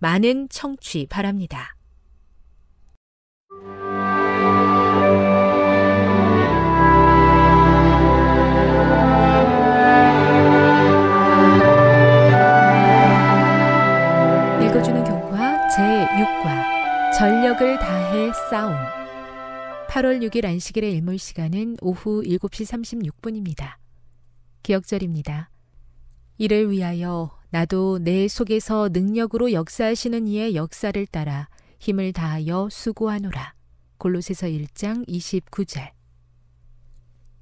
많은 청취 바랍니다. 읽어주는 교과 제6과 전력을 다해 싸움 8월 6일 안식일의 일몰 시간은 오후 7시 36분입니다. 기억절입니다. 이를 위하여 나도 내 속에서 능력으로 역사하시는 이의 역사를 따라 힘을 다하여 수고하노라. 골로새서 1장 29절.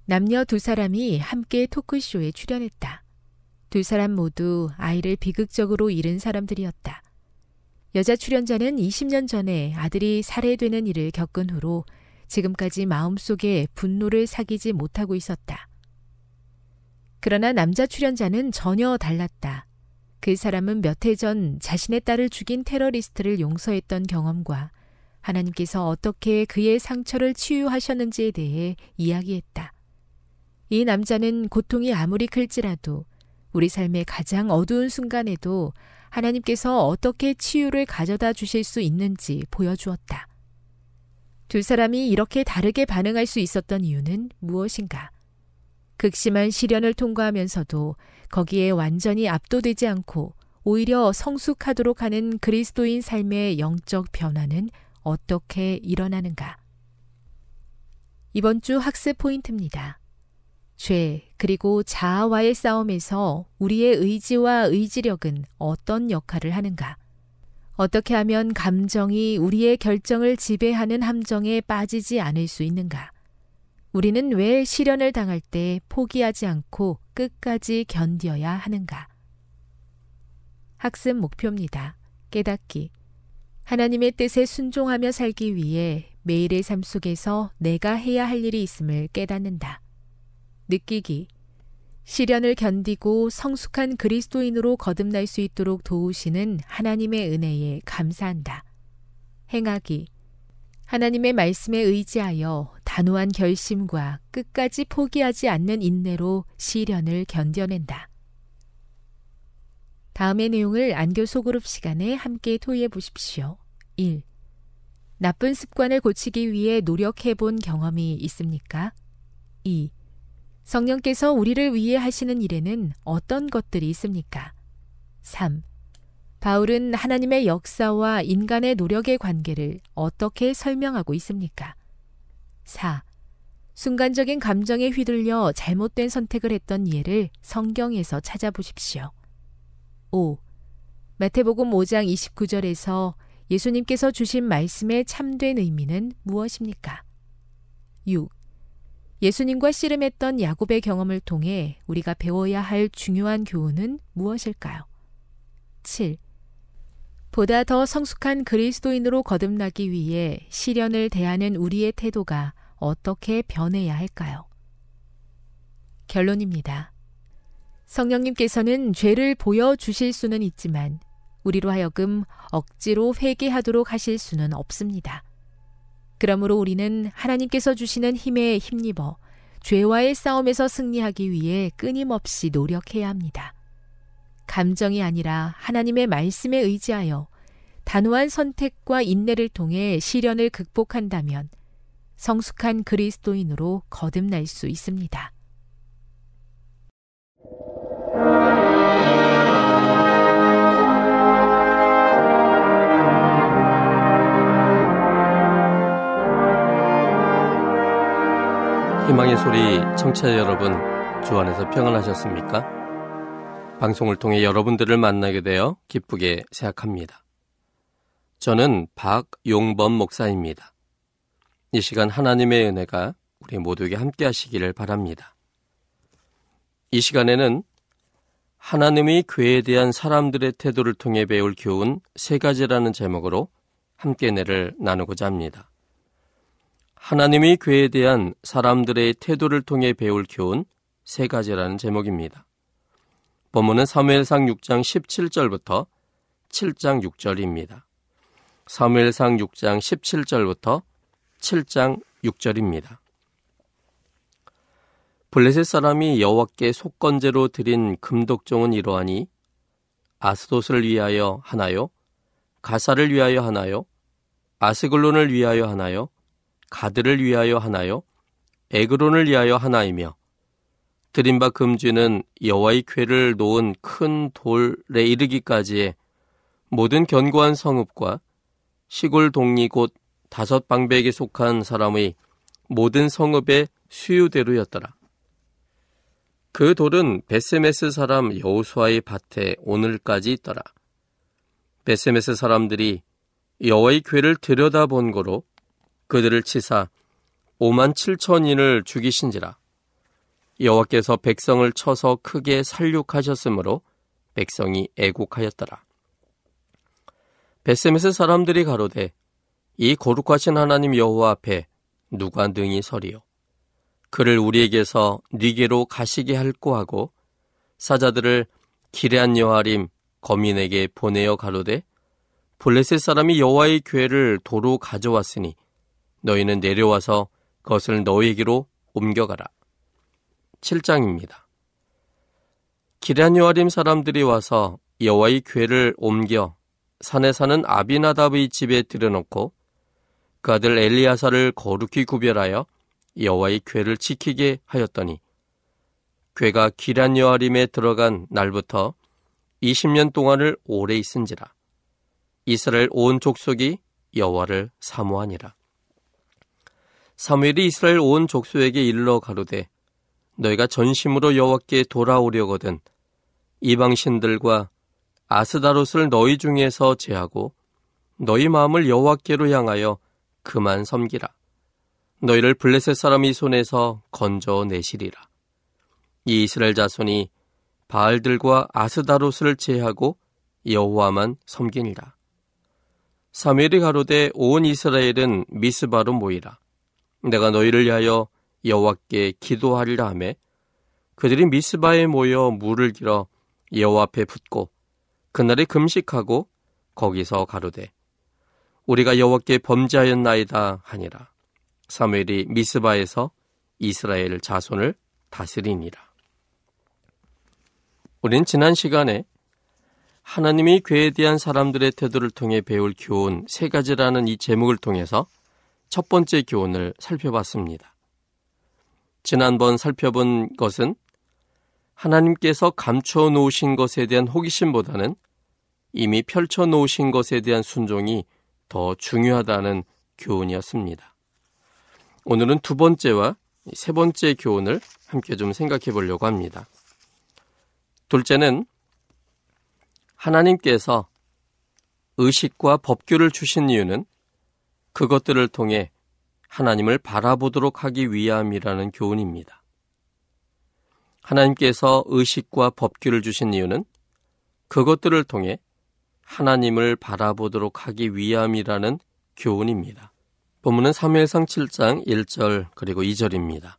남녀 두 사람이 함께 토크쇼에 출연했다. 두 사람 모두 아이를 비극적으로 잃은 사람들이었다. 여자 출연자는 20년 전에 아들이 살해되는 일을 겪은 후로 지금까지 마음속에 분노를 사귀지 못하고 있었다. 그러나 남자 출연자는 전혀 달랐다. 그 사람은 몇 해 전 자신의 딸을 죽인 테러리스트를 용서했던 경험과 하나님께서 어떻게 그의 상처를 치유하셨는지에 대해 이야기했다. 이 남자는 고통이 아무리 클지라도 우리 삶의 가장 어두운 순간에도 하나님께서 어떻게 치유를 가져다 주실 수 있는지 보여주었다. 두 사람이 이렇게 다르게 반응할 수 있었던 이유는 무엇인가? 극심한 시련을 통과하면서도 거기에 완전히 압도되지 않고 오히려 성숙하도록 하는 그리스도인 삶의 영적 변화는 어떻게 일어나는가? 이번 주 학습 포인트입니다. 죄, 그리고 자아와의 싸움에서 우리의 의지와 의지력은 어떤 역할을 하는가? 어떻게 하면 감정이 우리의 결정을 지배하는 함정에 빠지지 않을 수 있는가? 우리는 왜 시련을 당할 때 포기하지 않고 끝까지 견뎌야 하는가? 학습 목표입니다. 깨닫기. 하나님의 뜻에 순종하며 살기 위해 매일의 삶 속에서 내가 해야 할 일이 있음을 깨닫는다. 느끼기. 시련을 견디고 성숙한 그리스도인으로 거듭날 수 있도록 도우시는 하나님의 은혜에 감사한다. 행하기. 하나님의 말씀에 의지하여 단호한 결심과 끝까지 포기하지 않는 인내로 시련을 견뎌낸다. 다음의 내용을 안교 소그룹 시간에 함께 토의해 보십시오. 1. 나쁜 습관을 고치기 위해 노력해 본 경험이 있습니까? 2. 성령께서 우리를 위해 하시는 일에는 어떤 것들이 있습니까? 3. 바울은 하나님의 역사와 인간의 노력의 관계를 어떻게 설명하고 있습니까? 4. 순간적인 감정에 휘둘려 잘못된 선택을 했던 예를 성경에서 찾아보십시오. 5. 마태복음 5장 29절에서 예수님께서 주신 말씀의 참된 의미는 무엇입니까? 6. 예수님과 씨름했던 야곱의 경험을 통해 우리가 배워야 할 중요한 교훈은 무엇일까요? 7. 보다 더 성숙한 그리스도인으로 거듭나기 위해 시련을 대하는 우리의 태도가 어떻게 변해야 할까요? 결론입니다. 성령님께서는 죄를 보여주실 수는 있지만 우리로 하여금 억지로 회개하도록 하실 수는 없습니다. 그러므로 우리는 하나님께서 주시는 힘에 힘입어 죄와의 싸움에서 승리하기 위해 끊임없이 노력해야 합니다. 감정이 아니라 하나님의 말씀에 의지하여 단호한 선택과 인내를 통해 시련을 극복한다면 성숙한 그리스도인으로 거듭날 수 있습니다. 희망의 소리 청취자 여러분, 주 안에서 평안하셨습니까? 방송을 통해 여러분들을 만나게 되어 기쁘게 생각합니다. 저는 박용범 목사입니다. 이 시간 하나님의 은혜가 우리 모두에게 함께 하시기를 바랍니다. 이 시간에는 하나님의 교회에 대한 사람들의 태도를 통해 배울 교훈 세 가지라는 제목으로 함께 내를 나누고자 합니다. 하나님의 교회에 대한 사람들의 태도를 통해 배울 교훈 세 가지라는 제목입니다. 본문은 사무엘상 6장 17절부터 7장 6절입니다. 사무엘상 6장 17절부터 7장 6절입니다. 블레셋 사람이 여호와께 속건제로 드린 금독종은 이러하니 아스도스를 위하여 하나요? 가사를 위하여 하나요? 아스글론을 위하여 하나요? 가드를 위하여 하나요? 에그론을 위하여 하나이며 드린 바 금쥐는 여호와의 궤를 놓은 큰 돌에 이르기까지의 모든 견고한 성읍과 시골 동리 곧 다섯 방백에 속한 사람의 모든 성읍의 수유대로였더라. 그 돌은 베세메스 사람 여호수아의 밭에 오늘까지 있더라. 베세메스 사람들이 여호와의 궤를 들여다본 거로 그들을 치사 5만 7천인을 죽이신지라 여호와께서 백성을 쳐서 크게 살육하셨으므로 백성이 애국하였더라. 베세메스 사람들이 가로되 이 거룩하신 하나님 여호와 앞에 누가 능히 서리요 그를 우리에게서 니게로 가시게 할고 하고 사자들을 기레한 여하림 거민에게 보내어 가로되 블레셋 사람이 여호와의 교회를 도로 가져왔으니 너희는 내려와서 그것을 너희에게로 옮겨가라. 7장입니다. 기란 여아림 사람들이 와서 여호와의 궤를 옮겨 산에 사는 아비나답의 집에 들여놓고 그 아들 엘리야사를 거룩히 구별하여 여호와의 궤를 지키게 하였더니 궤가 기란 여아림에 들어간 날부터 20년 동안을 오래 있은지라 이스라엘 온 족속이 여호와를 사모하니라. 사무엘이 이스라엘 온 족속에게 일러 가로되 너희가 전심으로 여호와께 돌아오려거든 이방 신들과 아스다롯을 너희 중에서 제하고 너희 마음을 여호와께로 향하여 그만 섬기라. 너희를 블레셋 사람이 손에서 건져 내시리라. 이 이스라엘 자손이 바알들과 아스다롯을 제하고 여호와만 섬기니라. 사무엘이 가로되 온 이스라엘은 미스바로 모이라. 내가 너희를 위하여 여호와께 기도하리라 하매 그들이 미스바에 모여 물을 길어 여호와 앞에 붓고 그날에 금식하고 거기서 가로되 우리가 여호와께 범죄하였나이다 하니라 사무엘이 미스바에서 이스라엘 자손을 다스리니라 우린 지난 시간에 하나님이 괴에 대한 사람들의 태도를 통해 배울 교훈 세 가지라는 이 제목을 통해서 첫 번째 교훈을 살펴봤습니다. 지난번 살펴본 것은 하나님께서 감춰 놓으신 것에 대한 호기심보다는 이미 펼쳐 놓으신 것에 대한 순종이 더 중요하다는 교훈이었습니다. 오늘은 두 번째와 세 번째 교훈을 함께 좀 생각해 보려고 합니다. 둘째는 하나님께서 의식과 법규를 주신 이유는 그것들을 통해 하나님을 바라보도록 하기 위함이라는 교훈입니다. 하나님께서 의식과 법규를 주신 이유는 그것들을 통해 하나님을 바라보도록 하기 위함이라는 교훈입니다. 본문은 3회상 7장 1절 그리고 2절입니다.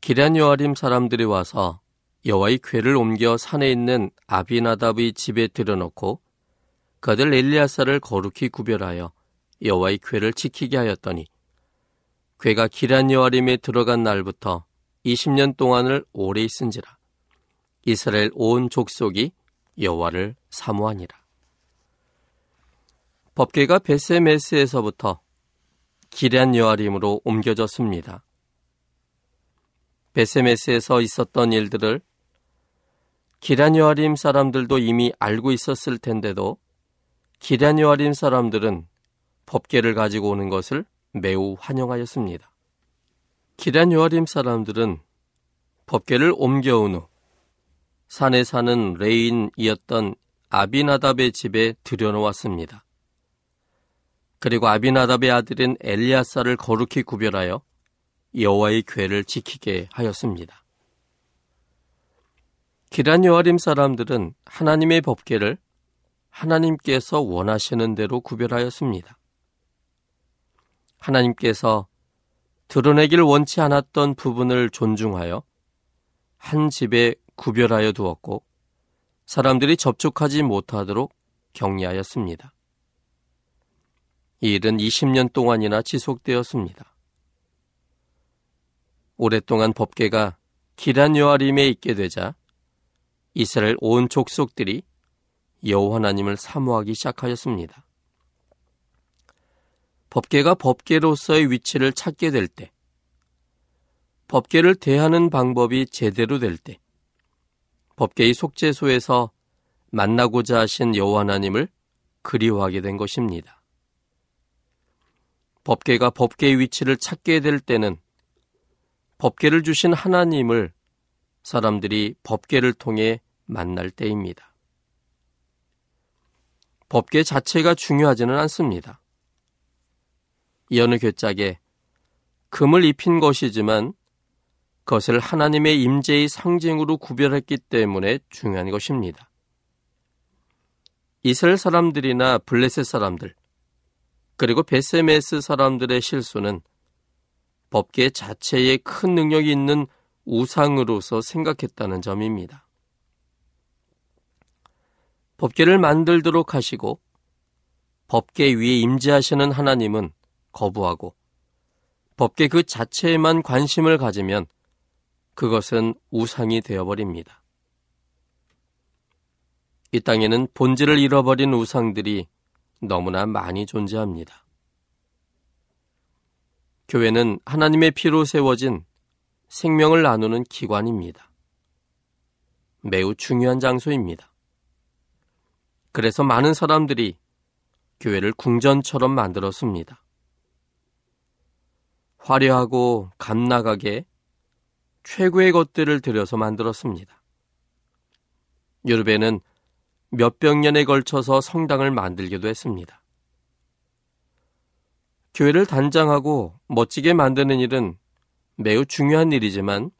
기란 여아림 사람들이 와서 여호와의 궤를 옮겨 산에 있는 아비나답의 집에 들여놓고 그들 엘리아사를 거룩히 구별하여 여호와의 궤를 지키게 하였더니 궤가 기란 여아림에 들어간 날부터 20년 동안을 오래 있은지라 이스라엘 온 족속이 여호와를 사모하니라. 법계가 베세메스에서부터 기란 여아림으로 옮겨졌습니다. 베세메스에서 있었던 일들을 기란 여아림 사람들도 이미 알고 있었을 텐데도 기란 여아림 사람들은 법계를 가지고 오는 것을 매우 환영하였습니다. 기란 요아림 사람들은 법계를 옮겨온 후 산에 사는 레인이었던 아비나답의 집에 들여놓았습니다. 그리고 아비나답의 아들인 엘리아사를 거룩히 구별하여 여호와의 궤를 지키게 하였습니다. 기란 요아림 사람들은 하나님의 법계를 하나님께서 원하시는 대로 구별하였습니다. 하나님께서 드러내기를 원치 않았던 부분을 존중하여 한 집에 구별하여 두었고 사람들이 접촉하지 못하도록 격리하였습니다. 이 일은 20년 동안이나 지속되었습니다. 오랫동안 법계가 기란 여아림에 있게 되자 이스라엘 온 족속들이 여호와 하나님을 사모하기 시작하였습니다. 법계가 법계로서의 위치를 찾게 될 때, 법계를 대하는 방법이 제대로 될 때, 법계의 속죄소에서 만나고자 하신 여호와 하나님을 그리워하게 된 것입니다. 법계가 법계의 위치를 찾게 될 때는 법계를 주신 하나님을 사람들이 법계를 통해 만날 때입니다. 법계 자체가 중요하지는 않습니다. 이 어느 괴짝에 금을 입힌 것이지만 그것을 하나님의 임재의 상징으로 구별했기 때문에 중요한 것입니다. 이스라엘 사람들이나 블레셋 사람들 그리고 베세메스 사람들의 실수는 법계 자체에 큰 능력이 있는 우상으로서 생각했다는 점입니다. 법계를 만들도록 하시고 법계 위에 임재하시는 하나님은 거부하고 법계 그 자체에만 관심을 가지면 그것은 우상이 되어버립니다. 이 땅에는 본질을 잃어버린 우상들이 너무나 많이 존재합니다. 교회는 하나님의 피로 세워진 생명을 나누는 기관입니다. 매우 중요한 장소입니다. 그래서 많은 사람들이 교회를 궁전처럼 만들었습니다. 화려하고 감나가게 최고의 것들을 들여서 만들었습니다. 유럽에는 몇백 년에 걸쳐서 성당을 만들기도 했습니다. 교회를 단장하고 멋지게 만드는 일은 매우 중요한 일이지만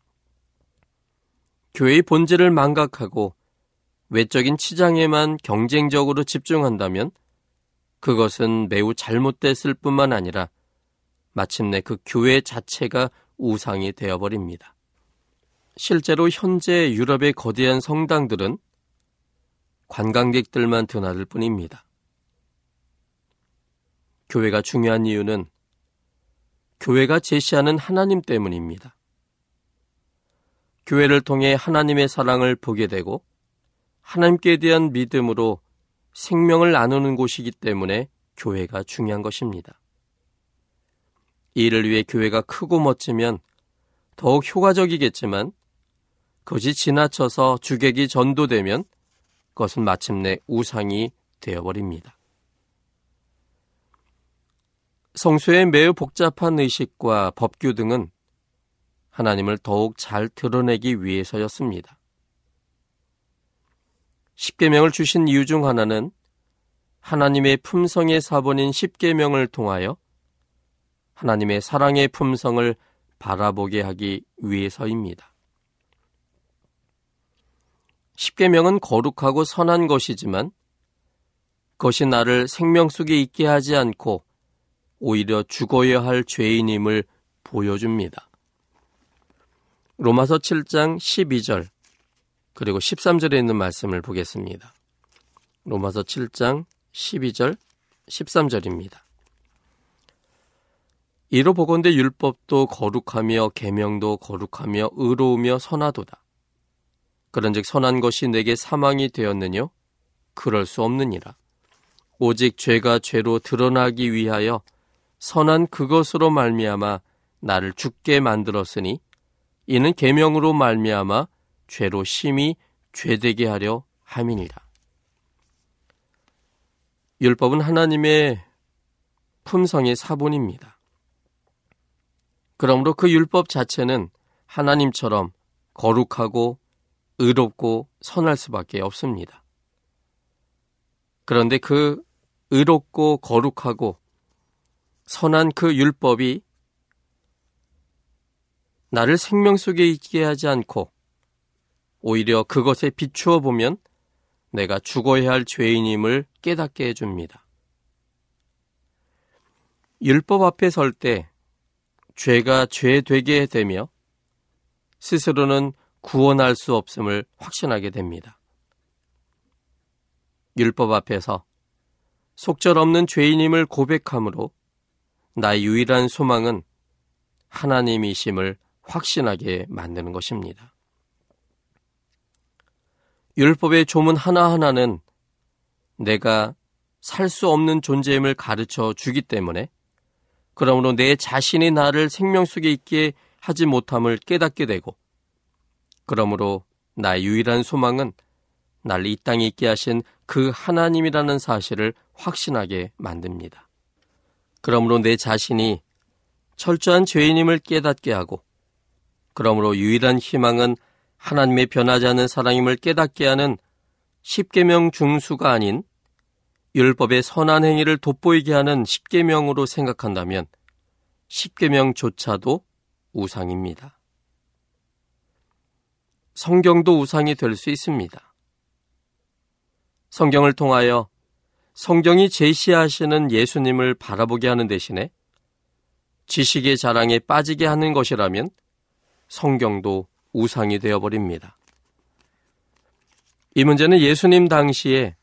교회의 본질을 망각하고 외적인 치장에만 경쟁적으로 집중한다면 그것은 매우 잘못됐을 뿐만 아니라 마침내 그 교회 자체가 우상이 되어버립니다. 실제로 현재 유럽의 거대한 성당들은 관광객들만 드나들 뿐입니다. 교회가 중요한 이유는 교회가 제시하는 하나님 때문입니다. 교회를 통해 하나님의 사랑을 보게 되고 하나님께 대한 믿음으로 생명을 나누는 곳이기 때문에 교회가 중요한 것입니다. 이를 위해 교회가 크고 멋지면 더욱 효과적이겠지만 그것이 지나쳐서 주객이 전도되면 그것은 마침내 우상이 되어버립니다. 성수의 매우 복잡한 의식과 법규 등은 하나님을 더욱 잘 드러내기 위해서였습니다. 십계명을 주신 이유 중 하나는 하나님의 품성의 사본인 십계명을 통하여 하나님의 사랑의 품성을 바라보게 하기 위해서입니다. 십계명은 거룩하고 선한 것이지만 그것이 나를 생명 속에 있게 하지 않고 오히려 죽어야 할 죄인임을 보여줍니다. 로마서 7장 12절 그리고 13절에 있는 말씀을 보겠습니다. 로마서 7장 12절 13절입니다. 이로 보건대 율법도 거룩하며 계명도 거룩하며 의로우며 선하도다. 그런즉 선한 것이 내게 사망이 되었느뇨? 그럴 수 없느니라. 오직 죄가 죄로 드러나기 위하여 선한 그것으로 말미암아 나를 죽게 만들었으니 이는 계명으로 말미암아 죄로 심히 죄되게 하려 함이니라. 율법은 하나님의 품성의 사본입니다. 그러므로 그 율법 자체는 하나님처럼 거룩하고 의롭고 선할 수밖에 없습니다. 그런데 그 의롭고 거룩하고 선한 그 율법이 나를 생명 속에 있게 하지 않고 오히려 그것에 비추어 보면 내가 죽어야 할 죄인임을 깨닫게 해줍니다. 율법 앞에 설 때 죄가 죄 되게 되며 스스로는 구원할 수 없음을 확신하게 됩니다. 율법 앞에서 속절 없는 죄인임을 고백함으로 나의 유일한 소망은 하나님이심을 확신하게 만드는 것입니다. 율법의 조문 하나하나는 내가 살 수 없는 존재임을 가르쳐 주기 때문에 그러므로 내 자신이 나를 생명 속에 있게 하지 못함을 깨닫게 되고 그러므로 나의 유일한 소망은 날 이 땅에 있게 하신 그 하나님이라는 사실을 확신하게 만듭니다. 그러므로 내 자신이 철저한 죄인임을 깨닫게 하고 그러므로 유일한 희망은 하나님의 변하지 않는 사랑임을 깨닫게 하는 십계명 중수가 아닌 율법의 선한 행위를 돋보이게 하는 십계명으로 생각한다면 십계명조차도 우상입니다. 성경도 우상이 될 수 있습니다. 성경을 통하여 성경이 제시하시는 예수님을 바라보게 하는 대신에 지식의 자랑에 빠지게 하는 것이라면 성경도 우상이 되어버립니다. 이 문제는 예수님 당시에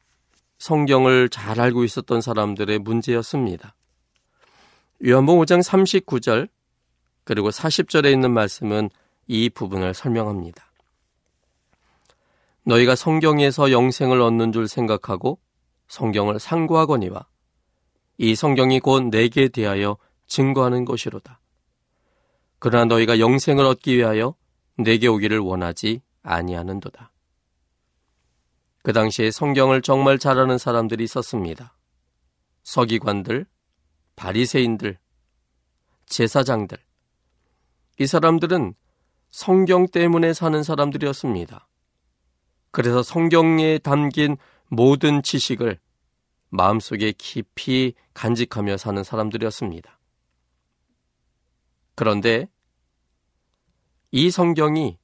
성경을 잘 알고 있었던 사람들의 문제였습니다. 요한복음 5장 39절 그리고 40절에 있는 말씀은 이 부분을 설명합니다. 너희가 성경에서 영생을 얻는 줄 생각하고 성경을 상고하거니와 이 성경이 곧 내게 대하여 증거하는 것이로다. 그러나 너희가 영생을 얻기 위하여 내게 오기를 원하지 아니하는도다. 그 당시에 성경을 정말 잘하는 사람들이 있었습니다. 서기관들, 바리새인들, 제사장들. 이 사람들은 성경 때문에 사는 사람들이었습니다. 그래서 성경에 담긴 모든 지식을 마음속에 깊이 간직하며 사는 사람들이었습니다. 그런데 이 성경이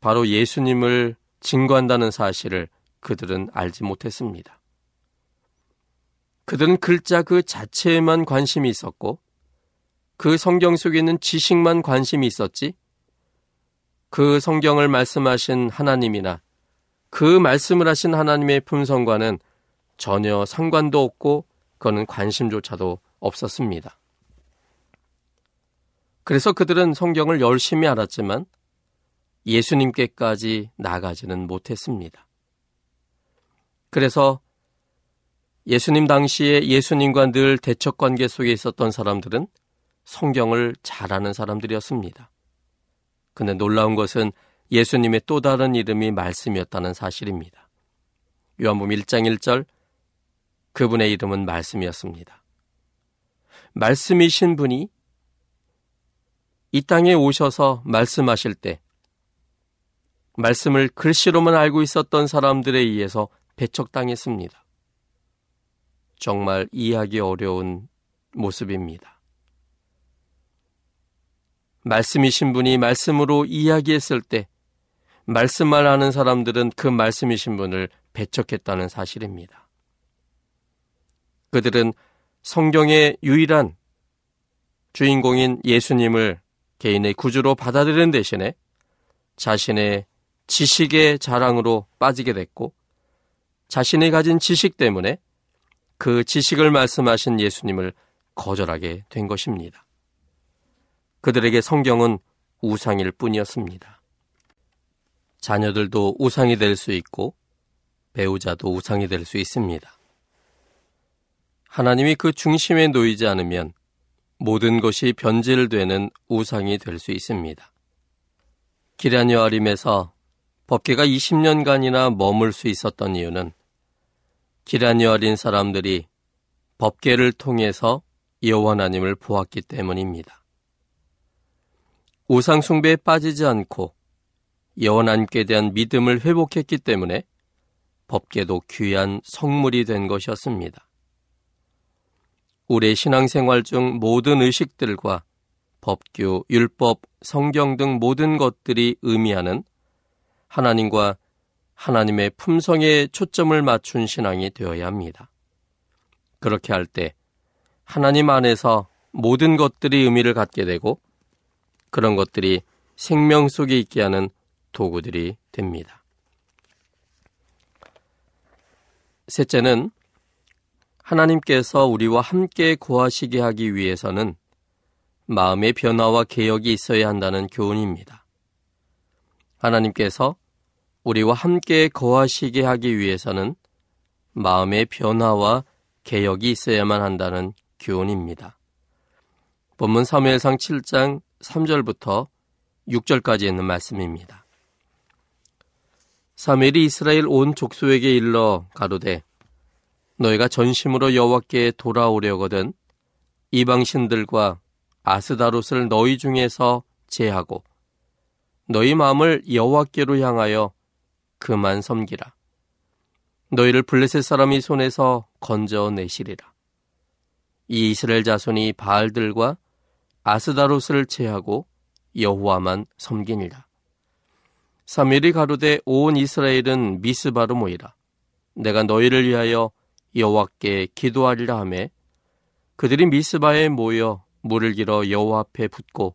바로 예수님을 증거한다는 사실을 그들은 알지 못했습니다. 그들은 글자 그 자체에만 관심이 있었고 그 성경 속에 있는 지식만 관심이 있었지 그 성경을 말씀하신 하나님이나 그 말씀을 하신 하나님의 품성과는 전혀 상관도 없고 그거는 관심조차도 없었습니다. 그래서 그들은 성경을 열심히 알았지만 예수님께까지 나가지는 못했습니다. 그래서 예수님 당시에 예수님과 늘 대척 관계 속에 있었던 사람들은 성경을 잘 아는 사람들이었습니다. 근데 놀라운 것은 예수님의 또 다른 이름이 말씀이었다는 사실입니다. 요한복음 1장 1절 그분의 이름은 말씀이었습니다. 말씀이신 분이 이 땅에 오셔서 말씀하실 때 말씀을 글씨로만 알고 있었던 사람들에 의해서 배척당했습니다. 정말 이해하기 어려운 모습입니다. 말씀이신 분이 말씀으로 이야기했을 때 말씀만 하는 사람들은 그 말씀이신 분을 배척했다는 사실입니다. 그들은 성경의 유일한 주인공인 예수님을 개인의 구주로 받아들이는 대신에 자신의 지식의 자랑으로 빠지게 됐고 자신이 가진 지식 때문에 그 지식을 말씀하신 예수님을 거절하게 된 것입니다. 그들에게 성경은 우상일 뿐이었습니다. 자녀들도 우상이 될 수 있고 배우자도 우상이 될 수 있습니다. 하나님이 그 중심에 놓이지 않으면 모든 것이 변질되는 우상이 될 수 있습니다. 기란 여 아림에서 법계가 20년간이나 머물 수 있었던 이유는 기란 여아린 사람들이 법계를 통해서 여호와 하나님을 보았기 때문입니다. 우상 숭배에 빠지지 않고 여호와 하나님께 대한 믿음을 회복했기 때문에 법계도 귀한 성물이 된 것이었습니다. 우리의 신앙생활 중 모든 의식들과 법규, 율법, 성경 등 모든 것들이 의미하는 하나님과 하나님의 품성에 초점을 맞춘 신앙이 되어야 합니다. 그렇게 할 때 하나님 안에서 모든 것들이 의미를 갖게 되고 그런 것들이 생명 속에 있게 하는 도구들이 됩니다. 셋째는 하나님께서 우리와 함께 거하시게 하기 위해서는 마음의 변화와 개혁이 있어야 한다는 교훈입니다. 하나님께서 우리와 함께 거하시게 하기 위해서는 마음의 변화와 개혁이 있어야만 한다는 교훈입니다. 본문 3회상 7장 3절부터 6절까지 있는 말씀입니다. 사무엘이 이스라엘 온 족속에게 일러 가로되 너희가 전심으로 여호와께 돌아오려거든 이방 신들과 아스다롯을 너희 중에서 제하고 너희 마음을 여호와께로 향하여 그만 섬기라. 너희를 블레셋 사람이 손에서 건져내시리라. 이 이스라엘 자손이 바알들과 아스다롯을 제하고 여호와만 섬기니라. 사무엘이 가로되 온 이스라엘은 미스바로 모이라. 내가 너희를 위하여 여호와께 기도하리라 하매 그들이 미스바에 모여 물을 길어 여호와 앞에 붓고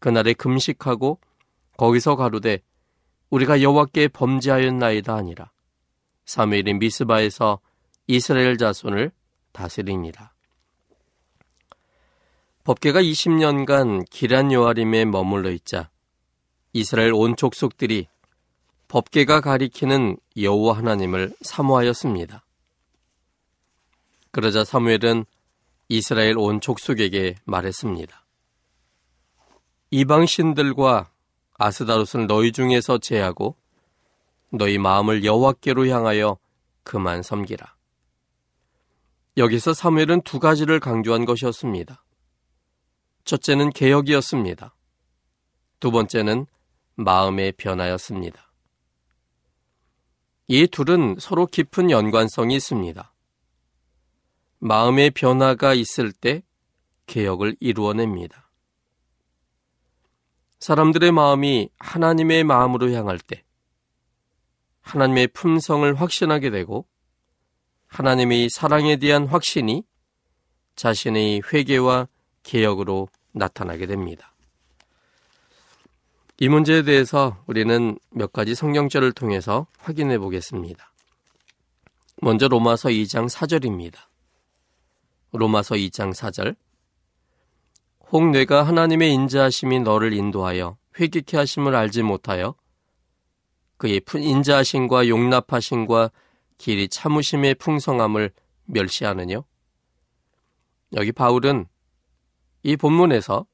그날에 금식하고 거기서 가로되 우리가 여호와께 범죄하였나이다 아니라 사무엘이 미스바에서 이스라엘 자손을 다스리니라. 법계가 20년간 기란 요아림에 머물러 있자 이스라엘 온 족속들이 법계가 가리키는 여호와 하나님을 사모하였습니다. 그러자 사무엘은 이스라엘 온 족속에게 말했습니다. 이방 신들과 아스다롯을 너희 중에서 제하고 너희 마음을 여호와께로 향하여 그만 섬기라. 여기서 사무엘은 두 가지를 강조한 것이었습니다. 첫째는 개혁이었습니다. 두 번째는 마음의 변화였습니다. 이 둘은 서로 깊은 연관성이 있습니다. 마음의 변화가 있을 때 개혁을 이루어냅니다. 사람들의 마음이 하나님의 마음으로 향할 때 하나님의 품성을 확신하게 되고 하나님의 사랑에 대한 확신이 자신의 회개와 개혁으로 나타나게 됩니다. 이 문제에 대해서 우리는 몇 가지 성경절을 통해서 확인해 보겠습니다. 먼저 로마서 2장 4절입니다. 로마서 2장 4절 혹 내가 하나님의 인자하심이 너를 인도하여 회개케 하심을 알지 못하여 그의 인자하심과 용납하심과 길이 참으심의 풍성함을 멸시하느뇨? 여기 바울은 이 본문에서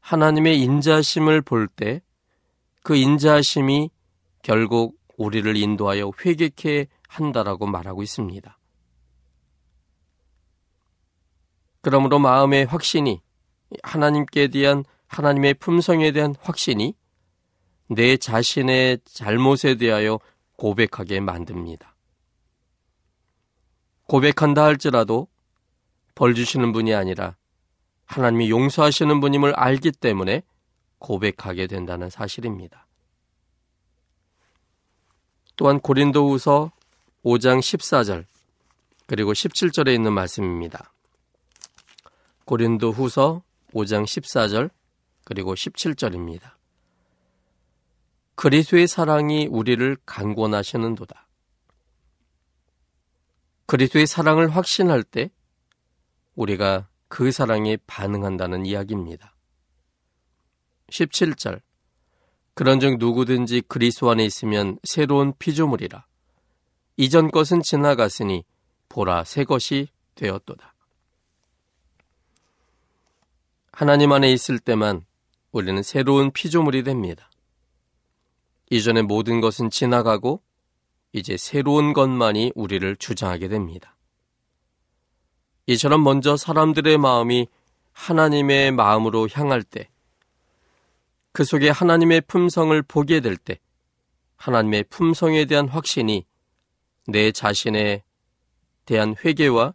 하나님의 인자심을 볼 때 그 인자심이 결국 우리를 인도하여 회개케 한다라고 말하고 있습니다. 그러므로 마음의 확신이 하나님께 대한 하나님의 품성에 대한 확신이 내 자신의 잘못에 대하여 고백하게 만듭니다. 고백한다 할지라도 벌 주시는 분이 아니라 하나님이 용서하시는 분임을 알기 때문에 고백하게 된다는 사실입니다. 또한 고린도후서 5장 14절 그리고 17절에 있는 말씀입니다. 고린도후서 5장 14절 그리고 17절입니다. 그리스도의 사랑이 우리를 강권하시는도다. 그리스도의 사랑을 확신할 때 우리가 그 사랑에 반응한다는 이야기입니다. 17절 그런즉 누구든지 그리스도 안에 있으면 새로운 피조물이라 이전 것은 지나갔으니 보라 새 것이 되었도다. 하나님 안에 있을 때만 우리는 새로운 피조물이 됩니다. 이전의 모든 것은 지나가고 이제 새로운 것만이 우리를 주장하게 됩니다. 이처럼 먼저 사람들의 마음이 하나님의 마음으로 향할 때, 그 속에 하나님의 품성을 보게 될 때, 하나님의 품성에 대한 확신이 내 자신에 대한 회개와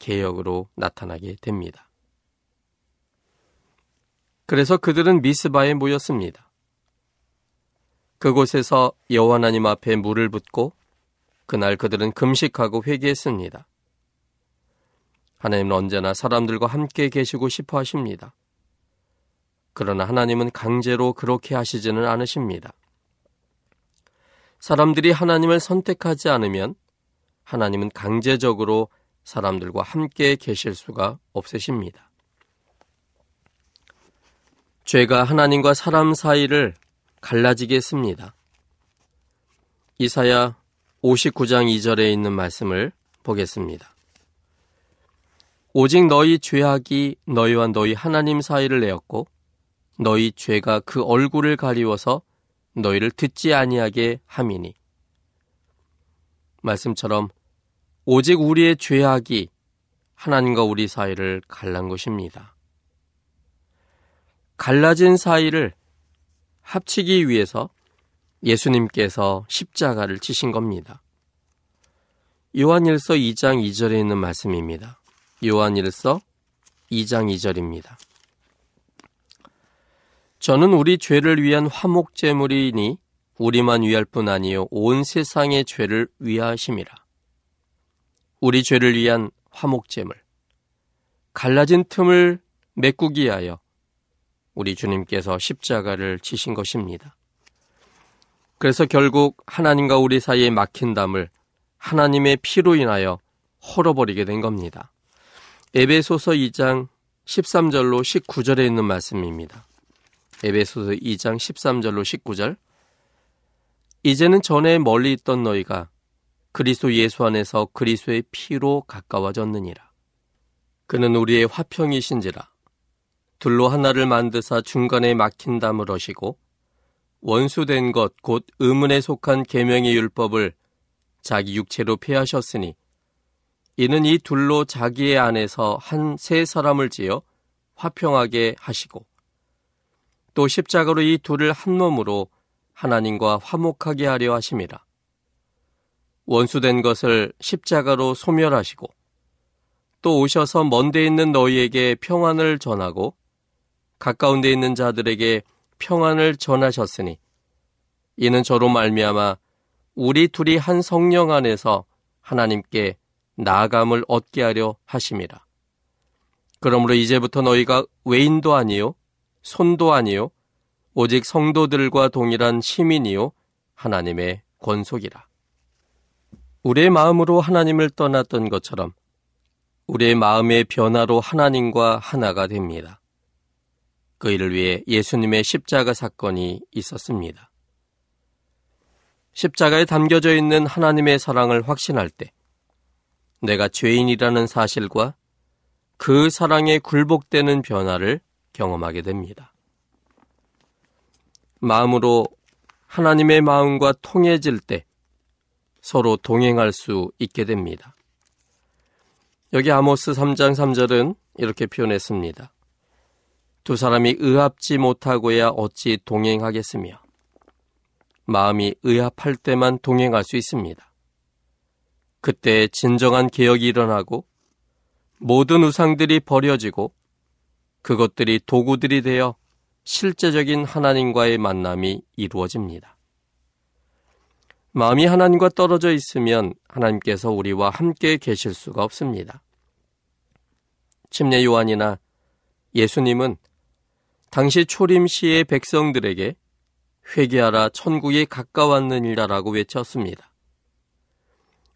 개혁으로 나타나게 됩니다. 그래서 그들은 미스바에 모였습니다. 그곳에서 여호와 하나님 앞에 물을 붓고 그날 그들은 금식하고 회개했습니다. 하나님은 언제나 사람들과 함께 계시고 싶어 하십니다. 그러나 하나님은 강제로 그렇게 하시지는 않으십니다. 사람들이 하나님을 선택하지 않으면 하나님은 강제적으로 사람들과 함께 계실 수가 없으십니다. 죄가 하나님과 사람 사이를 갈라지게 했습니다. 이사야 59장 2절에 있는 말씀을 보겠습니다. 오직 너희 죄악이 너희와 너희 하나님 사이를 내었고 너희 죄가 그 얼굴을 가리워서 너희를 듣지 아니하게 함이니 말씀처럼 오직 우리의 죄악이 하나님과 우리 사이를 갈란 것입니다. 갈라진 사이를 합치기 위해서 예수님께서 십자가를 치신 겁니다. 요한일서 2장 2절에 있는 말씀입니다. 요한일서 2장 2절입니다. 저는 우리 죄를 위한 화목제물이니 우리만 위할 뿐 아니요 온 세상의 죄를 위하심이라. 우리 죄를 위한 화목제물 갈라진 틈을 메꾸기 위하여 우리 주님께서 십자가를 지신 것입니다. 그래서 결국 하나님과 우리 사이에 막힌 담을 하나님의 피로 인하여 헐어버리게 된 겁니다. 에베소서 2장 13절로 19절에 있는 말씀입니다. 에베소서 2장 13절로 19절 이제는 전에 멀리 있던 너희가 그리스도 예수 안에서 그리스도의 피로 가까워졌느니라. 그는 우리의 화평이신지라. 둘로 하나를 만드사 중간에 막힌 담을 하시고 원수된 것 곧 의문에 속한 계명의 율법을 자기 육체로 폐하셨으니 이는 이 둘로 자기의 안에서 한 세 사람을 지어 화평하게 하시고 또 십자가로 이 둘을 한 몸으로 하나님과 화목하게 하려 하심이라. 원수된 것을 십자가로 소멸하시고 또 오셔서 먼데 있는 너희에게 평안을 전하고 가까운 데 있는 자들에게 평안을 전하셨으니 이는 저로 말미암아 우리 둘이 한 성령 안에서 하나님께 나아감을 얻게 하려 하심이라. 그러므로 이제부터 너희가 외인도 아니요 손도 아니요 오직 성도들과 동일한 시민이요 하나님의 권속이라. 우리의 마음으로 하나님을 떠났던 것처럼 우리의 마음의 변화로 하나님과 하나가 됩니다. 그 일을 위해 예수님의 십자가 사건이 있었습니다. 십자가에 담겨져 있는 하나님의 사랑을 확신할 때 내가 죄인이라는 사실과 그 사랑에 굴복되는 변화를 경험하게 됩니다. 마음으로 하나님의 마음과 통해질 때 서로 동행할 수 있게 됩니다. 여기 아모스 3장 3절은 이렇게 표현했습니다. 두 사람이 의합지 못하고야 어찌 동행하겠으며 마음이 의합할 때만 동행할 수 있습니다. 그때 진정한 개혁이 일어나고 모든 우상들이 버려지고 그것들이 도구들이 되어 실제적인 하나님과의 만남이 이루어집니다. 마음이 하나님과 떨어져 있으면 하나님께서 우리와 함께 계실 수가 없습니다. 침례 요한이나 예수님은 당시 초림 시의 백성들에게 회개하라 천국이 가까웠느니라라고 외쳤습니다.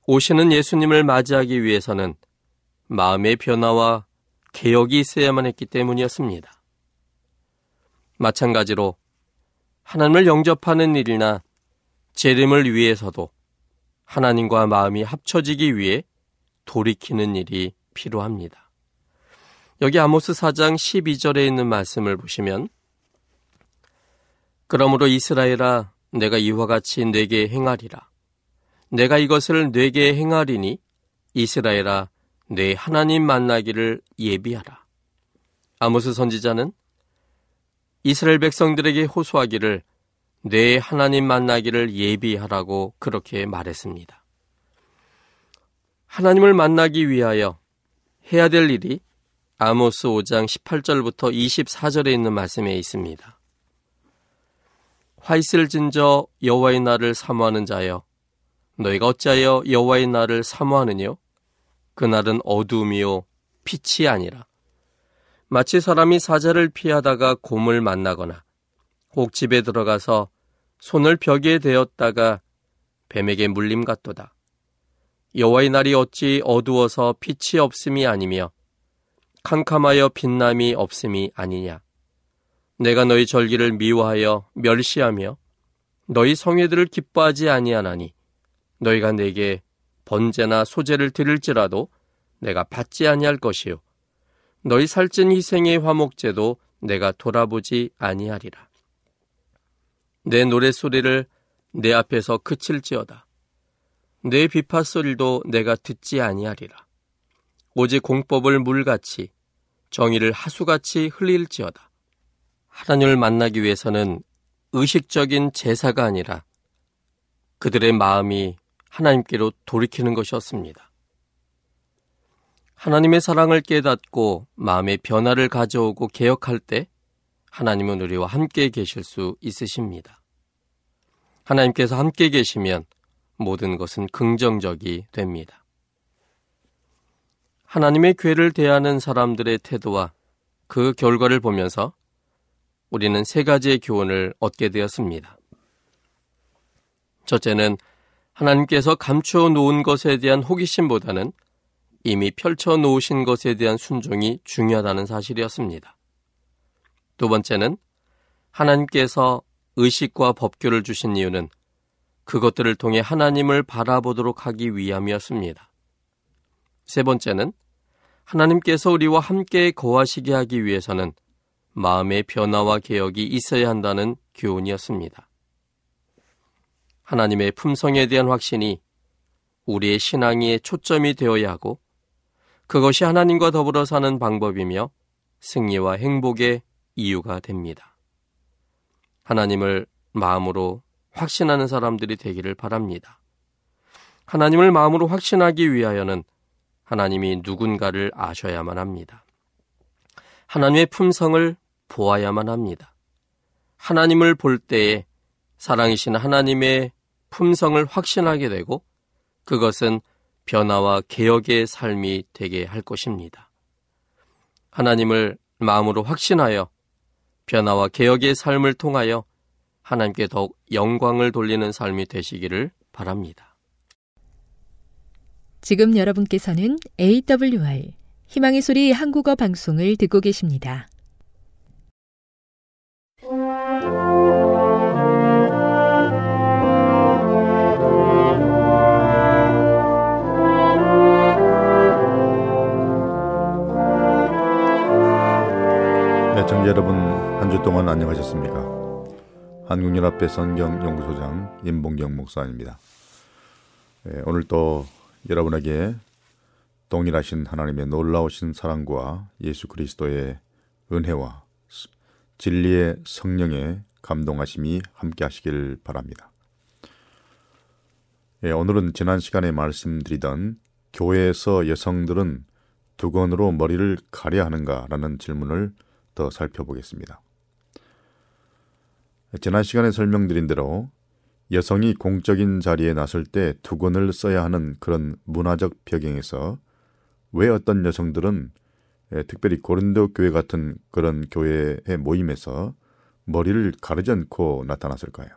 오시는 예수님을 맞이하기 위해서는 마음의 변화와 개혁이 있어야만 했기 때문이었습니다. 마찬가지로 하나님을 영접하는 일이나 재림을 위해서도 하나님과 마음이 합쳐지기 위해 돌이키는 일이 필요합니다. 여기 아모스 4장 12절에 있는 말씀을 보시면 그러므로 이스라엘아 내가 이와 같이 내게 행하리라 내가 이것을 내게 행하리니 이스라엘아 내 하나님 만나기를 예비하라 아모스 선지자는 이스라엘 백성들에게 호소하기를 내 하나님 만나기를 예비하라고 그렇게 말했습니다. 하나님을 만나기 위하여 해야 될 일이 아모스 5장 18절부터 24절에 있는 말씀에 있습니다. 화 있을 진저 여호와의 날을 사모하는 자여 너희가 어찌하여 여호와의 날을 사모하느뇨 그날은 어둠이요 빛이 아니라 마치 사람이 사자를 피하다가 곰을 만나거나 혹 집에 들어가서 손을 벽에 대었다가 뱀에게 물림 같도다. 여호와의 날이 어찌 어두워서 빛이 없음이 아니며 캄캄하여 빛남이 없음이 아니냐. 내가 너희 절기를 미워하여 멸시하며 너희 성회들을 기뻐하지 아니하나니 너희가 내게 번제나 소제를 드릴지라도 내가 받지 아니할 것이요 너희 살찐 희생의 화목제도 내가 돌아보지 아니하리라. 내 노랫소리를 내 앞에서 그칠지어다. 내 비파 소리도 내가 듣지 아니하리라. 오직 공법을 물같이 정의를 하수같이 흘릴지어다. 하나님을 만나기 위해서는 의식적인 제사가 아니라 그들의 마음이 하나님께로 돌이키는 것이었습니다. 하나님의 사랑을 깨닫고 마음의 변화를 가져오고 개혁할 때 하나님은 우리와 함께 계실 수 있으십니다. 하나님께서 함께 계시면 모든 것은 긍정적이 됩니다. 하나님의 괴를 대하는 사람들의 태도와 그 결과를 보면서 우리는 세 가지의 교훈을 얻게 되었습니다. 첫째는 하나님께서 감추어 놓은 것에 대한 호기심보다는 이미 펼쳐 놓으신 것에 대한 순종이 중요하다는 사실이었습니다. 두 번째는 하나님께서 의식과 법규를 주신 이유는 그것들을 통해 하나님을 바라보도록 하기 위함이었습니다. 세 번째는 하나님께서 우리와 함께 거하시게 하기 위해서는 마음의 변화와 개혁이 있어야 한다는 교훈이었습니다. 하나님의 품성에 대한 확신이 우리의 신앙의 초점이 되어야 하고 그것이 하나님과 더불어 사는 방법이며 승리와 행복의 이유가 됩니다. 하나님을 마음으로 확신하는 사람들이 되기를 바랍니다. 하나님을 마음으로 확신하기 위하여는 하나님이 누군가를 아셔야만 합니다. 하나님의 품성을 보아야만 합니다. 하나님을 볼 때에 사랑이신 하나님의 품성을 확신하게 되고 그것은 변화와 개혁의 삶이 되게 할 것입니다. 하나님을 마음으로 확신하여 변화와 개혁의 삶을 통하여 하나님께 더욱 영광을 돌리는 삶이 되시기를 바랍니다. 지금 여러분께서는 AWR 희망의 소리 한국어 방송을 듣고 계십니다. 애청자 여러분 한 주 동안 안녕하셨습니까? 한국연합회 성경연구소장 임봉경 목사입니다. 예, 오늘 또 여러분에게 동일하신 하나님의 놀라우신 사랑과 예수 그리스도의 은혜와 진리의 성령의 감동하심이 함께 하시길 바랍니다. 예, 오늘은 지난 시간에 말씀드리던 교회에서 여성들은 두건으로 머리를 가려야 하는가라는 질문을 더 살펴보겠습니다. 지난 시간에 설명드린 대로 여성이 공적인 자리에 나설 때 두건을 써야 하는 그런 문화적 배경에서 왜 어떤 여성들은 예, 특별히 고린도 교회 같은 그런 교회의 모임에서 머리를 가르지 않고 나타났을까요?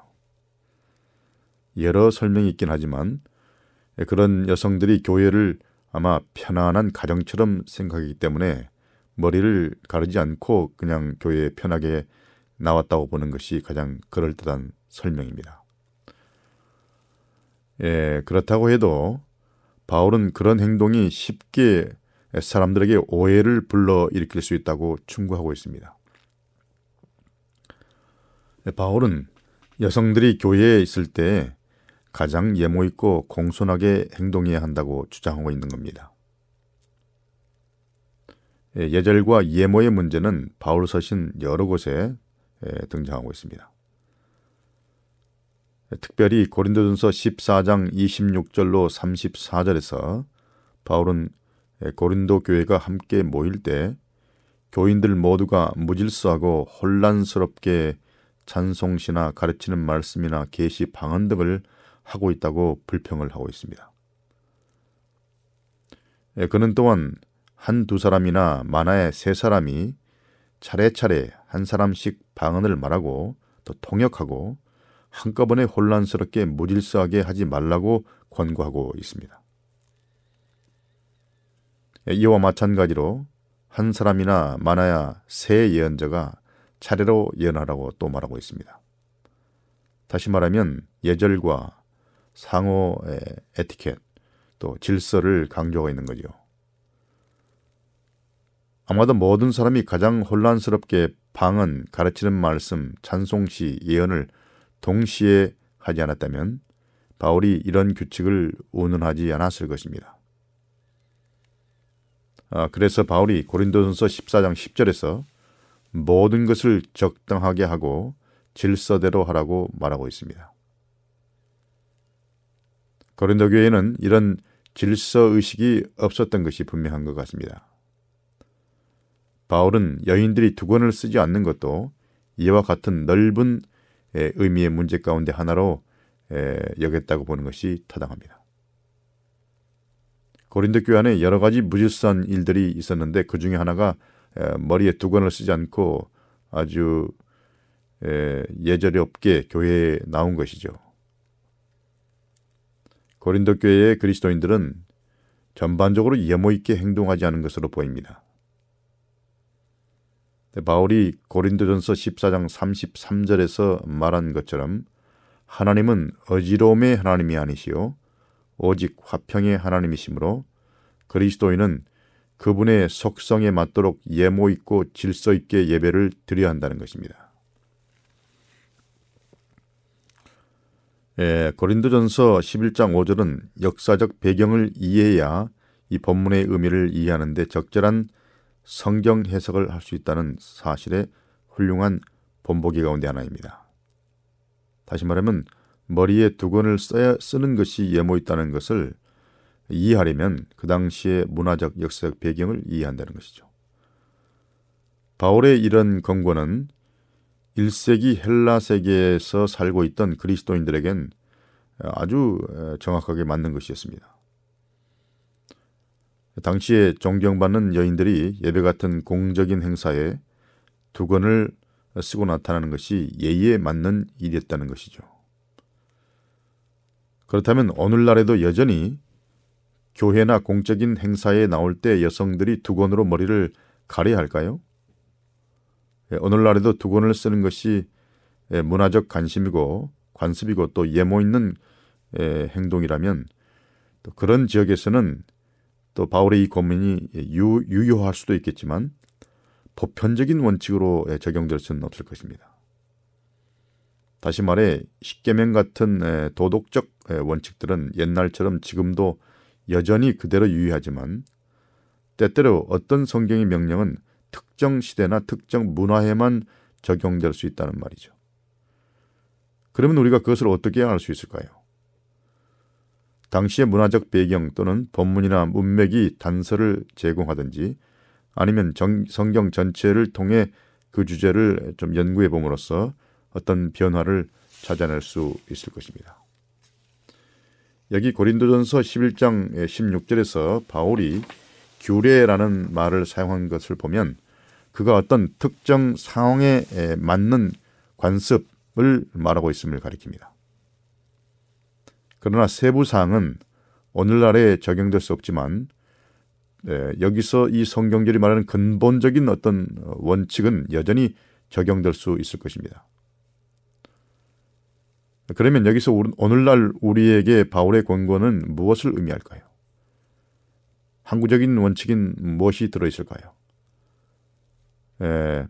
여러 설명이 있긴 하지만 예, 그런 여성들이 교회를 아마 편안한 가정처럼 생각하기 때문에 머리를 가르지 않고 그냥 교회에 편하게 나왔다고 보는 것이 가장 그럴듯한 설명입니다. 예, 그렇다고 해도 바울은 그런 행동이 쉽게 사람들에게 오해를 불러 일으킬 수 있다고 충고하고 있습니다. 바울은 여성들이 교회에 있을 때 가장 예모 있고 공손하게 행동해야 한다고 주장하고 있는 겁니다. 예절과 예모의 문제는 바울 서신 여러 곳에 등장하고 있습니다. 특별히 고린도전서 14장 26절로 34절에서 바울은 고린도 교회가 함께 모일 때 교인들 모두가 무질서하고 혼란스럽게 찬송시나 가르치는 말씀이나 계시 방언 등을 하고 있다고 불평을 하고 있습니다. 그는 또한 한 두 사람이나 많아야 세 사람이 차례차례 한 사람씩 방언을 말하고 또 통역하고 한꺼번에 혼란스럽게 무질서하게 하지 말라고 권고하고 있습니다. 이와 마찬가지로 한 사람이나 많아야 세 예언자가 차례로 예언하라고 또 말하고 있습니다. 다시 말하면 예절과 상호의 에티켓 또 질서를 강조하고 있는 거죠. 아마도 모든 사람이 가장 혼란스럽게 방언, 가르치는 말씀, 찬송시, 예언을 동시에 하지 않았다면 바울이 이런 규칙을 운운하지 않았을 것입니다. 아, 그래서 바울이 고린도전서 14장 10절에서 모든 것을 적당하게 하고 질서대로 하라고 말하고 있습니다. 고린도 교회에는 이런 질서 의식이 없었던 것이 분명한 것 같습니다. 바울은 여인들이 두건을 쓰지 않는 것도 이와 같은 넓은 의미의 문제 가운데 하나로 여겼다고 보는 것이 타당합니다. 고린도 교회 안에 여러 가지 무질서한 일들이 있었는데 그 중에 하나가 머리에 두건을 쓰지 않고 아주 예절이 없게 교회에 나온 것이죠. 고린도 교회의 그리스도인들은 전반적으로 예모 있게 행동하지 않은 것으로 보입니다. 바울이 고린도전서 14장 33절에서 말한 것처럼 하나님은 어지러움의 하나님이 아니시요 오직 화평의 하나님이시므로 그리스도인은 그분의 속성에 맞도록 예모 있고 질서 있게 예배를 드려야 한다는 것입니다. 예, 고린도전서 11장 5절은 역사적 배경을 이해해야 이 본문의 의미를 이해하는데 적절한 성경 해석을 할 수 있다는 사실의 훌륭한 본보기 가운데 하나입니다. 다시 말하면 머리에 두건을 써야 쓰는 것이 예모 있다는 것을 이해하려면 그 당시의 문화적 역사적 배경을 이해한다는 것이죠. 바울의 이런 권고는 1세기 헬라 세계에서 살고 있던 그리스도인들에겐 아주 정확하게 맞는 것이었습니다. 당시에 존경받는 여인들이 예배 같은 공적인 행사에 두건을 쓰고 나타나는 것이 예의에 맞는 일이었다는 것이죠. 그렇다면 오늘날에도 여전히 교회나 공적인 행사에 나올 때 여성들이 두건으로 머리를 가려야 할까요? 예, 오늘날에도 두건을 쓰는 것이 예, 문화적 관심이고 관습이고 또 예모 있는 예, 행동이라면 또 그런 지역에서는 또 바울의 이 고민이 유, 유효할 수도 있겠지만 보편적인 원칙으로 적용될 수는 없을 것입니다. 다시 말해 십계명 같은 도덕적 원칙들은 옛날처럼 지금도 여전히 그대로 유의하지만 때때로 어떤 성경의 명령은 특정 시대나 특정 문화에만 적용될 수 있다는 말이죠. 그러면 우리가 그것을 어떻게 알 수 있을까요? 당시의 문화적 배경 또는 본문이나 문맥이 단서를 제공하든지 아니면 정, 성경 전체를 통해 그 주제를 좀 연구해 봄으로써 어떤 변화를 찾아낼 수 있을 것입니다. 여기 고린도전서 11장 16절에서 바울이 규례라는 말을 사용한 것을 보면 그가 어떤 특정 상황에 맞는 관습을 말하고 있음을 가리킵니다. 그러나 세부 사항은 오늘날에 적용될 수 없지만 여기서 이 성경절이 말하는 근본적인 어떤 원칙은 여전히 적용될 수 있을 것입니다. 그러면 여기서 오늘날 우리에게 바울의 권고는 무엇을 의미할까요? 항구적인 원칙인 무엇이 들어있을까요? 에,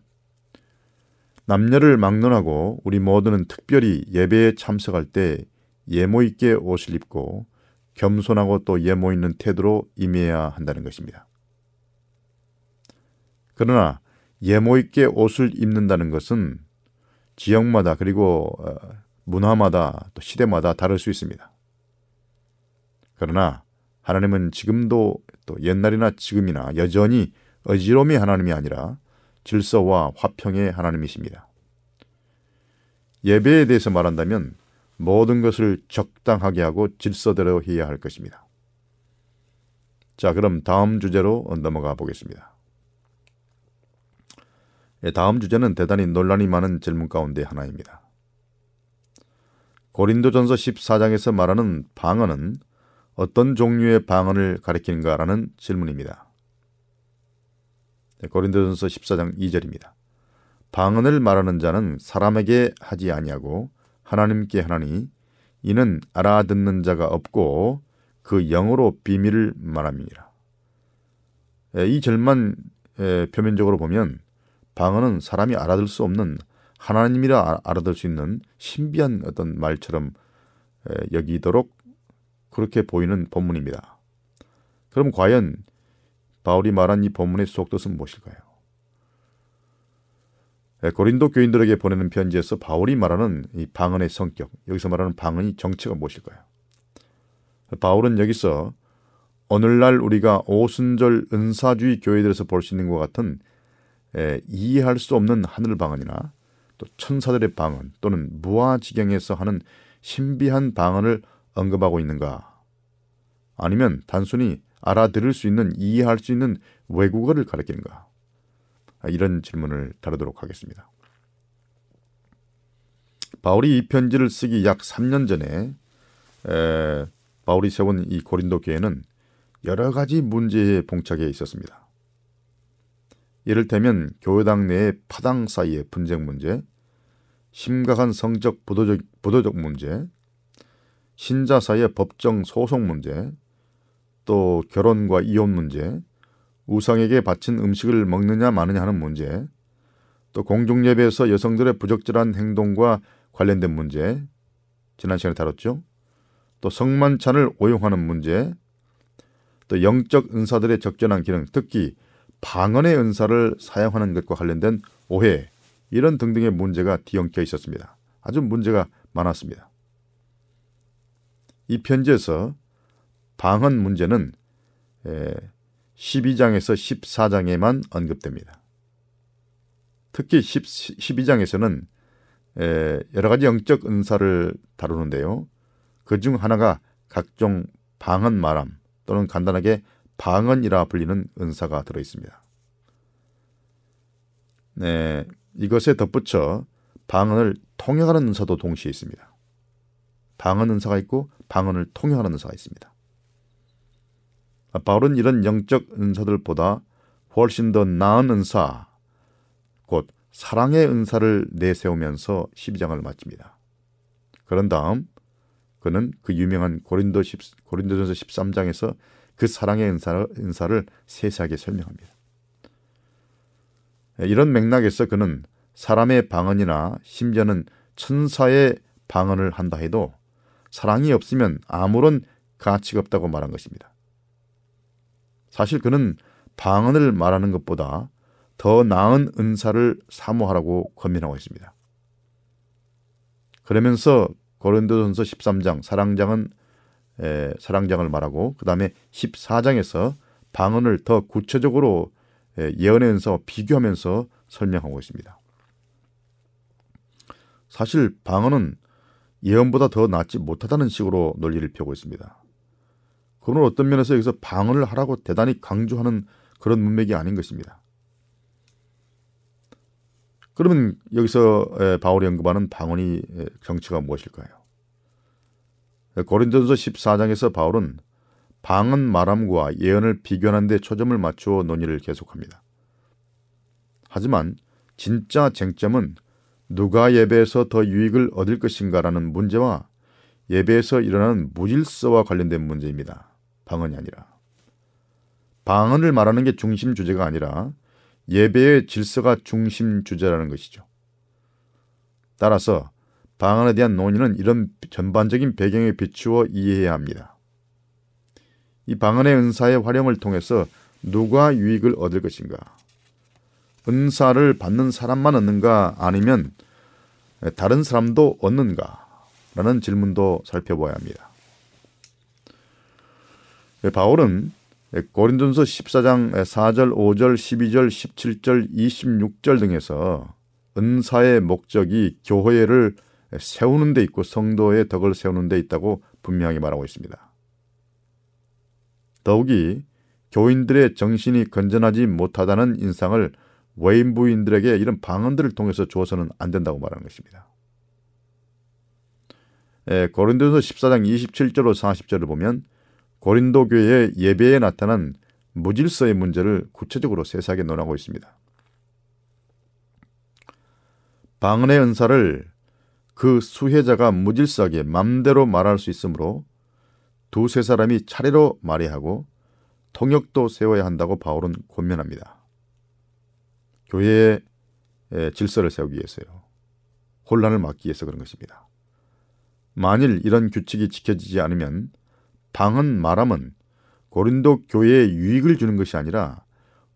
남녀를 막론하고 우리 모두는 특별히 예배에 참석할 때 예모 있게 옷을 입고 겸손하고 또 예모 있는 태도로 임해야 한다는 것입니다. 그러나 예모 있게 옷을 입는다는 것은 지역마다 그리고 어, 문화마다 또 시대마다 다를 수 있습니다. 그러나 하나님은 지금도 또 옛날이나 지금이나 여전히 어지러움의 하나님이 아니라 질서와 화평의 하나님이십니다. 예배에 대해서 말한다면 모든 것을 적당하게 하고 질서대로 해야 할 것입니다. 자, 그럼 다음 주제로 넘어가 보겠습니다. 예, 다음 주제는 대단히 논란이 많은 질문 가운데 하나입니다. 고린도전서 14장에서 말하는 방언은 어떤 종류의 방언을 가리키는가라는 질문입니다. 네, 고린도전서 14장 2절입니다. 방언을 말하는 자는 사람에게 하지 아니하고 하나님께 하나니 이는 알아듣는 자가 없고 그 영으로 비밀을 말함이니라. 예, 이 절만 예, 표면적으로 보면 방언은 사람이 알아들 수 없는 하나님이라 알아들 수 있는 신비한 어떤 말처럼 여기도록 그렇게 보이는 본문입니다. 그럼 과연 바울이 말한 이 본문의 속뜻은 무엇일까요? 고린도 교인들에게 보내는 편지에서 바울이 말하는 이 방언의 성격, 여기서 말하는 방언이 정체가 무엇일까요? 바울은 여기서 오늘날 우리가 오순절 은사주의 교회들에서 볼 수 있는 것 같은 에, 이해할 수 없는 하늘 방언이나 또 천사들의 방언 또는 무아지경에서 하는 신비한 방언을 언급하고 있는가? 아니면 단순히 알아들을 수 있는 이해할 수 있는 외국어를 가르치는가? 이런 질문을 다루도록 하겠습니다. 바울이 이 편지를 쓰기 약 3년 전에 에, 바울이 세운 이 고린도 교회는 여러 가지 문제에 봉착해 있었습니다. 이를테면 교회당 내의 파당 사이의 분쟁 문제, 심각한 성적 부도적, 부도적 문제, 신자 사이의 법정 소송 문제, 또 결혼과 이혼 문제, 우상에게 바친 음식을 먹느냐 마느냐 하는 문제, 또 공중 예배에서 여성들의 부적절한 행동과 관련된 문제, 지난 시간에 다뤘죠. 또 성만찬을 오용하는 문제, 또 영적 은사들의 적절한 기능, 특히 방언의 은사를 사용하는 것과 관련된 오해 이런 등등의 문제가 뒤엉켜 있었습니다. 아주 문제가 많았습니다. 이 편지에서 방언 문제는 12장에서 14장에만 언급됩니다. 특히 12장에서는 여러 가지 영적 은사를 다루는데요. 그 중 하나가 각종 방언 말함 또는 간단하게 방언이라 불리는 은사가 들어 있습니다. 네, 이것에 덧붙여 방언을 통역하는 은사도 동시에 있습니다. 방언 은사가 있고 방언을 통역하는 은사가 있습니다. 바울은 이런 영적 은사들보다 훨씬 더 나은 은사, 곧 사랑의 은사를 내세우면서 12장을 마칩니다. 그런 다음 그는 그 유명한 고린도 10, 고린도전서 13장에서 그 사랑의 은사를, 은사를 세세하게 설명합니다. 이런 맥락에서 그는 사람의 방언이나 심지어는 천사의 방언을 한다 해도 사랑이 없으면 아무런 가치가 없다고 말한 것입니다. 사실 그는 방언을 말하는 것보다 더 나은 은사를 사모하라고 권면하고 있습니다. 그러면서 고린도전서 13장 사랑장은 에, 사랑장을 말하고 그 다음에 14장에서 방언을 더 구체적으로 에, 예언의 은사와 비교하면서 설명하고 있습니다. 사실 방언은 예언보다 더 낫지 못하다는 식으로 논리를 펴고 있습니다. 그건 어떤 면에서 여기서 방언을 하라고 대단히 강조하는 그런 문맥이 아닌 것입니다. 그러면 여기서 바울이 언급하는 방언이 정치가 무엇일까요? 고린도전서 14장에서 바울은 방언 말함과 예언을 비교하는 데 초점을 맞추어 논의를 계속합니다. 하지만 진짜 쟁점은 누가 예배에서 더 유익을 얻을 것인가라는 문제와 예배에서 일어나는 무질서와 관련된 문제입니다. 방언이 아니라. 방언을 말하는 게 중심 주제가 아니라 예배의 질서가 중심 주제라는 것이죠. 따라서 방언에 대한 논의는 이런 전반적인 배경에 비추어 이해해야 합니다. 이 방언의 은사의 활용을 통해서 누가 유익을 얻을 것인가? 은사를 받는 사람만 얻는가 아니면 다른 사람도 얻는가? 라는 질문도 살펴봐야 합니다. 바울은 고린전서 14장 4절, 5절, 12절, 17절, 26절 등에서 은사의 목적이 교회를 세우는 데 있고 성도의 덕을 세우는 데 있다고 분명히 말하고 있습니다. 더욱이 교인들의 정신이 건전하지 못하다는 인상을 외인 부인들에게 이런 방언들을 통해서 주어서는 안 된다고 말하는 것입니다. 예, 고린도서 14장 27절로 40절을 보면 고린도 교회의 예배에 나타난 무질서의 문제를 구체적으로 세세하게 논하고 있습니다. 방언의 은사를 그 수혜자가 무질서하게 맘대로 말할 수 있으므로 두세 사람이 차례로 말해하고 통역도 세워야 한다고 바울은 권면합니다. 교회의 질서를 세우기 위해서요. 혼란을 막기 위해서 그런 것입니다. 만일 이런 규칙이 지켜지지 않으면 방언 말함은 고린도 교회에 유익을 주는 것이 아니라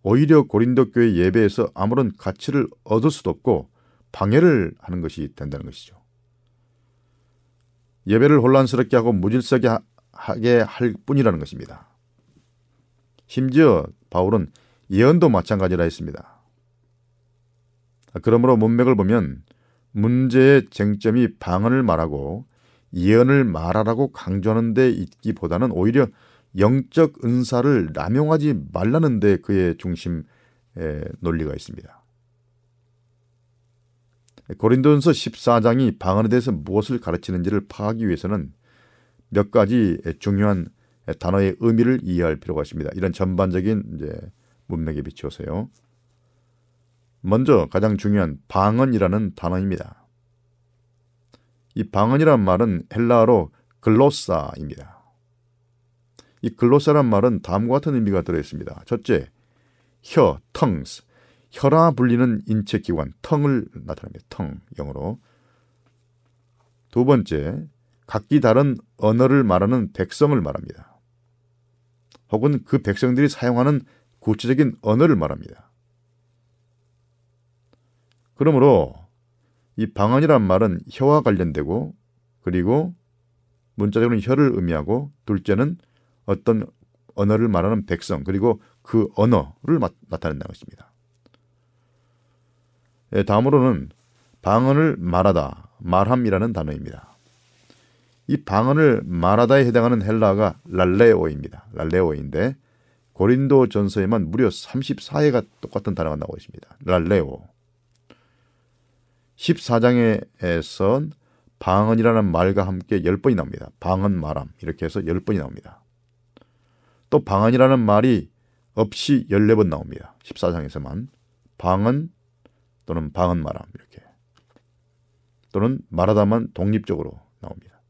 오히려 고린도 교회 예배에서 아무런 가치를 얻을 수도 없고 방해를 하는 것이 된다는 것이죠. 예배를 혼란스럽게 하고 무질서게 하게 할 뿐이라는 것입니다. 심지어 바울은 예언도 마찬가지라 했습니다. 그러므로 문맥을 보면 문제의 쟁점이 방언을 말하고 예언을 말하라고 강조하는 데 있기보다는 오히려 영적 은사를 남용하지 말라는 데 그의 중심 논리가 있습니다. 고린도전서 14장이 방언에 대해서 무엇을 가르치는지를 파악하기 위해서는 몇 가지 중요한 단어의 의미를 이해할 필요가 있습니다. 이런 전반적인 이제 문맥에 비추어서요. 먼저 가장 중요한 방언이라는 단어입니다. 이 방언이란 말은 헬라어로 글로사입니다. 이 글로사란 말은 다음과 같은 의미가 들어 있습니다. 첫째, 혀, tongues. 혀라 불리는 인체 기관, 텅을 나타냅니다. 텅, 영어로. 두 번째, 각기 다른 언어를 말하는 백성을 말합니다. 혹은 그 백성들이 사용하는 구체적인 언어를 말합니다. 그러므로 이 방언이란 말은 혀와 관련되고 그리고 문자적으로는 혀를 의미하고 둘째는 어떤 언어를 말하는 백성 그리고 그 언어를 나타낸다는 것입니다. 예, 다음으로는 방언을 말하다, 말함이라는 단어입니다. 이 방언을 말하다에 해당하는 헬라가 랄레오입니다. 랄레오인데 고린도 전서에만 무려 34회가 똑같은 단어가 나오고 있습니다. 랄레오. 14장에선 방언이라는 말과 함께 10번이 나옵니다. 방언 말함 이렇게 해서 10번이 나옵니다. 또 방언이라는 말이 없이 14번 나옵니다. 14장에서만 방언 또는 방언 말함 이렇게 또는 말하다만 독립적으로 나옵니다.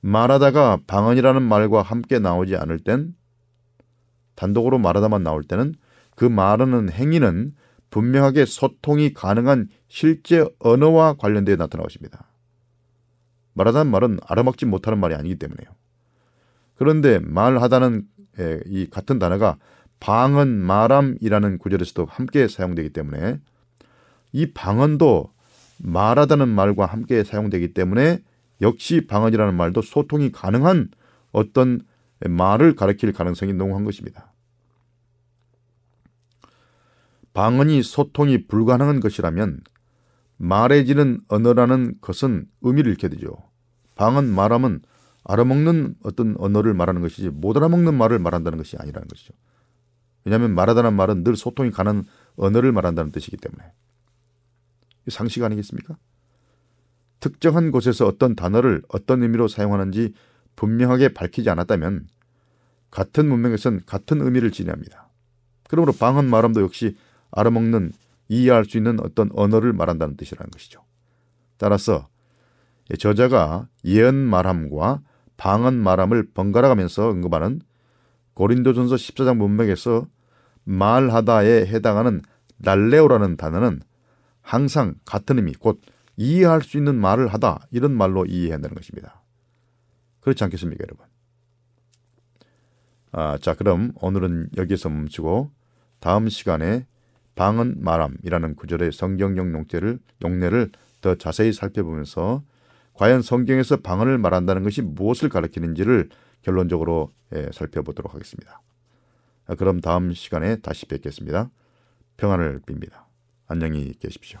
말하다가 방언이라는 말과 함께 나오지 않을 땐 단독으로 말하다만 나올 때는 그 말하는 행위는 분명하게 소통이 가능한 실제 언어와 관련되어 나타나 것입니다. 말하다는 말은 알아먹지 못하는 말이 아니기 때문에요. 그런데 말하다는 이 같은 단어가 방언 말함이라는 구절에서도 함께 사용되기 때문에 이 방언도 말하다는 말과 함께 사용되기 때문에 역시 방언이라는 말도 소통이 가능한 어떤 말을 가리킬 가능성이 농후한 것입니다. 방언이 소통이 불가능한 것이라면 말해지는 언어라는 것은 의미를 잃게 되죠. 방언 말하면 알아먹는 어떤 언어를 말하는 것이지 못 알아먹는 말을 말한다는 것이 아니라는 것이죠. 왜냐하면 말하다는 말은 늘 소통이 가는 언어를 말한다는 뜻이기 때문에 상식 아니겠습니까? 특정한 곳에서 어떤 단어를 어떤 의미로 사용하는지 분명하게 밝히지 않았다면 같은 문명에선 같은 의미를 지니합니다. 그러므로 방언 말함도 역시 알아먹는 이해할 수 있는 어떤 언어를 말한다는 뜻이라는 것이죠. 따라서 저자가 예언 말함과 방언 말함을 번갈아 가면서 언급하는 고린도전서 14장 문맥에서 말하다에 해당하는 날레오라는 단어는 항상 같은 의미, 곧 이해할 수 있는 말을 하다 이런 말로 이해해야 한다는 것입니다. 그렇지 않겠습니까, 여러분? 아, 자, 그럼 오늘은 여기서 멈추고 다음 시간에 방언 말함이라는 구절의 성경용 용례를 용례를 더 자세히 살펴보면서 과연 성경에서 방언을 말한다는 것이 무엇을 가리키는지를 결론적으로 예, 살펴보도록 하겠습니다. 아, 그럼 다음 시간에 다시 뵙겠습니다. 평안을 빕니다. 안녕히 계십시오.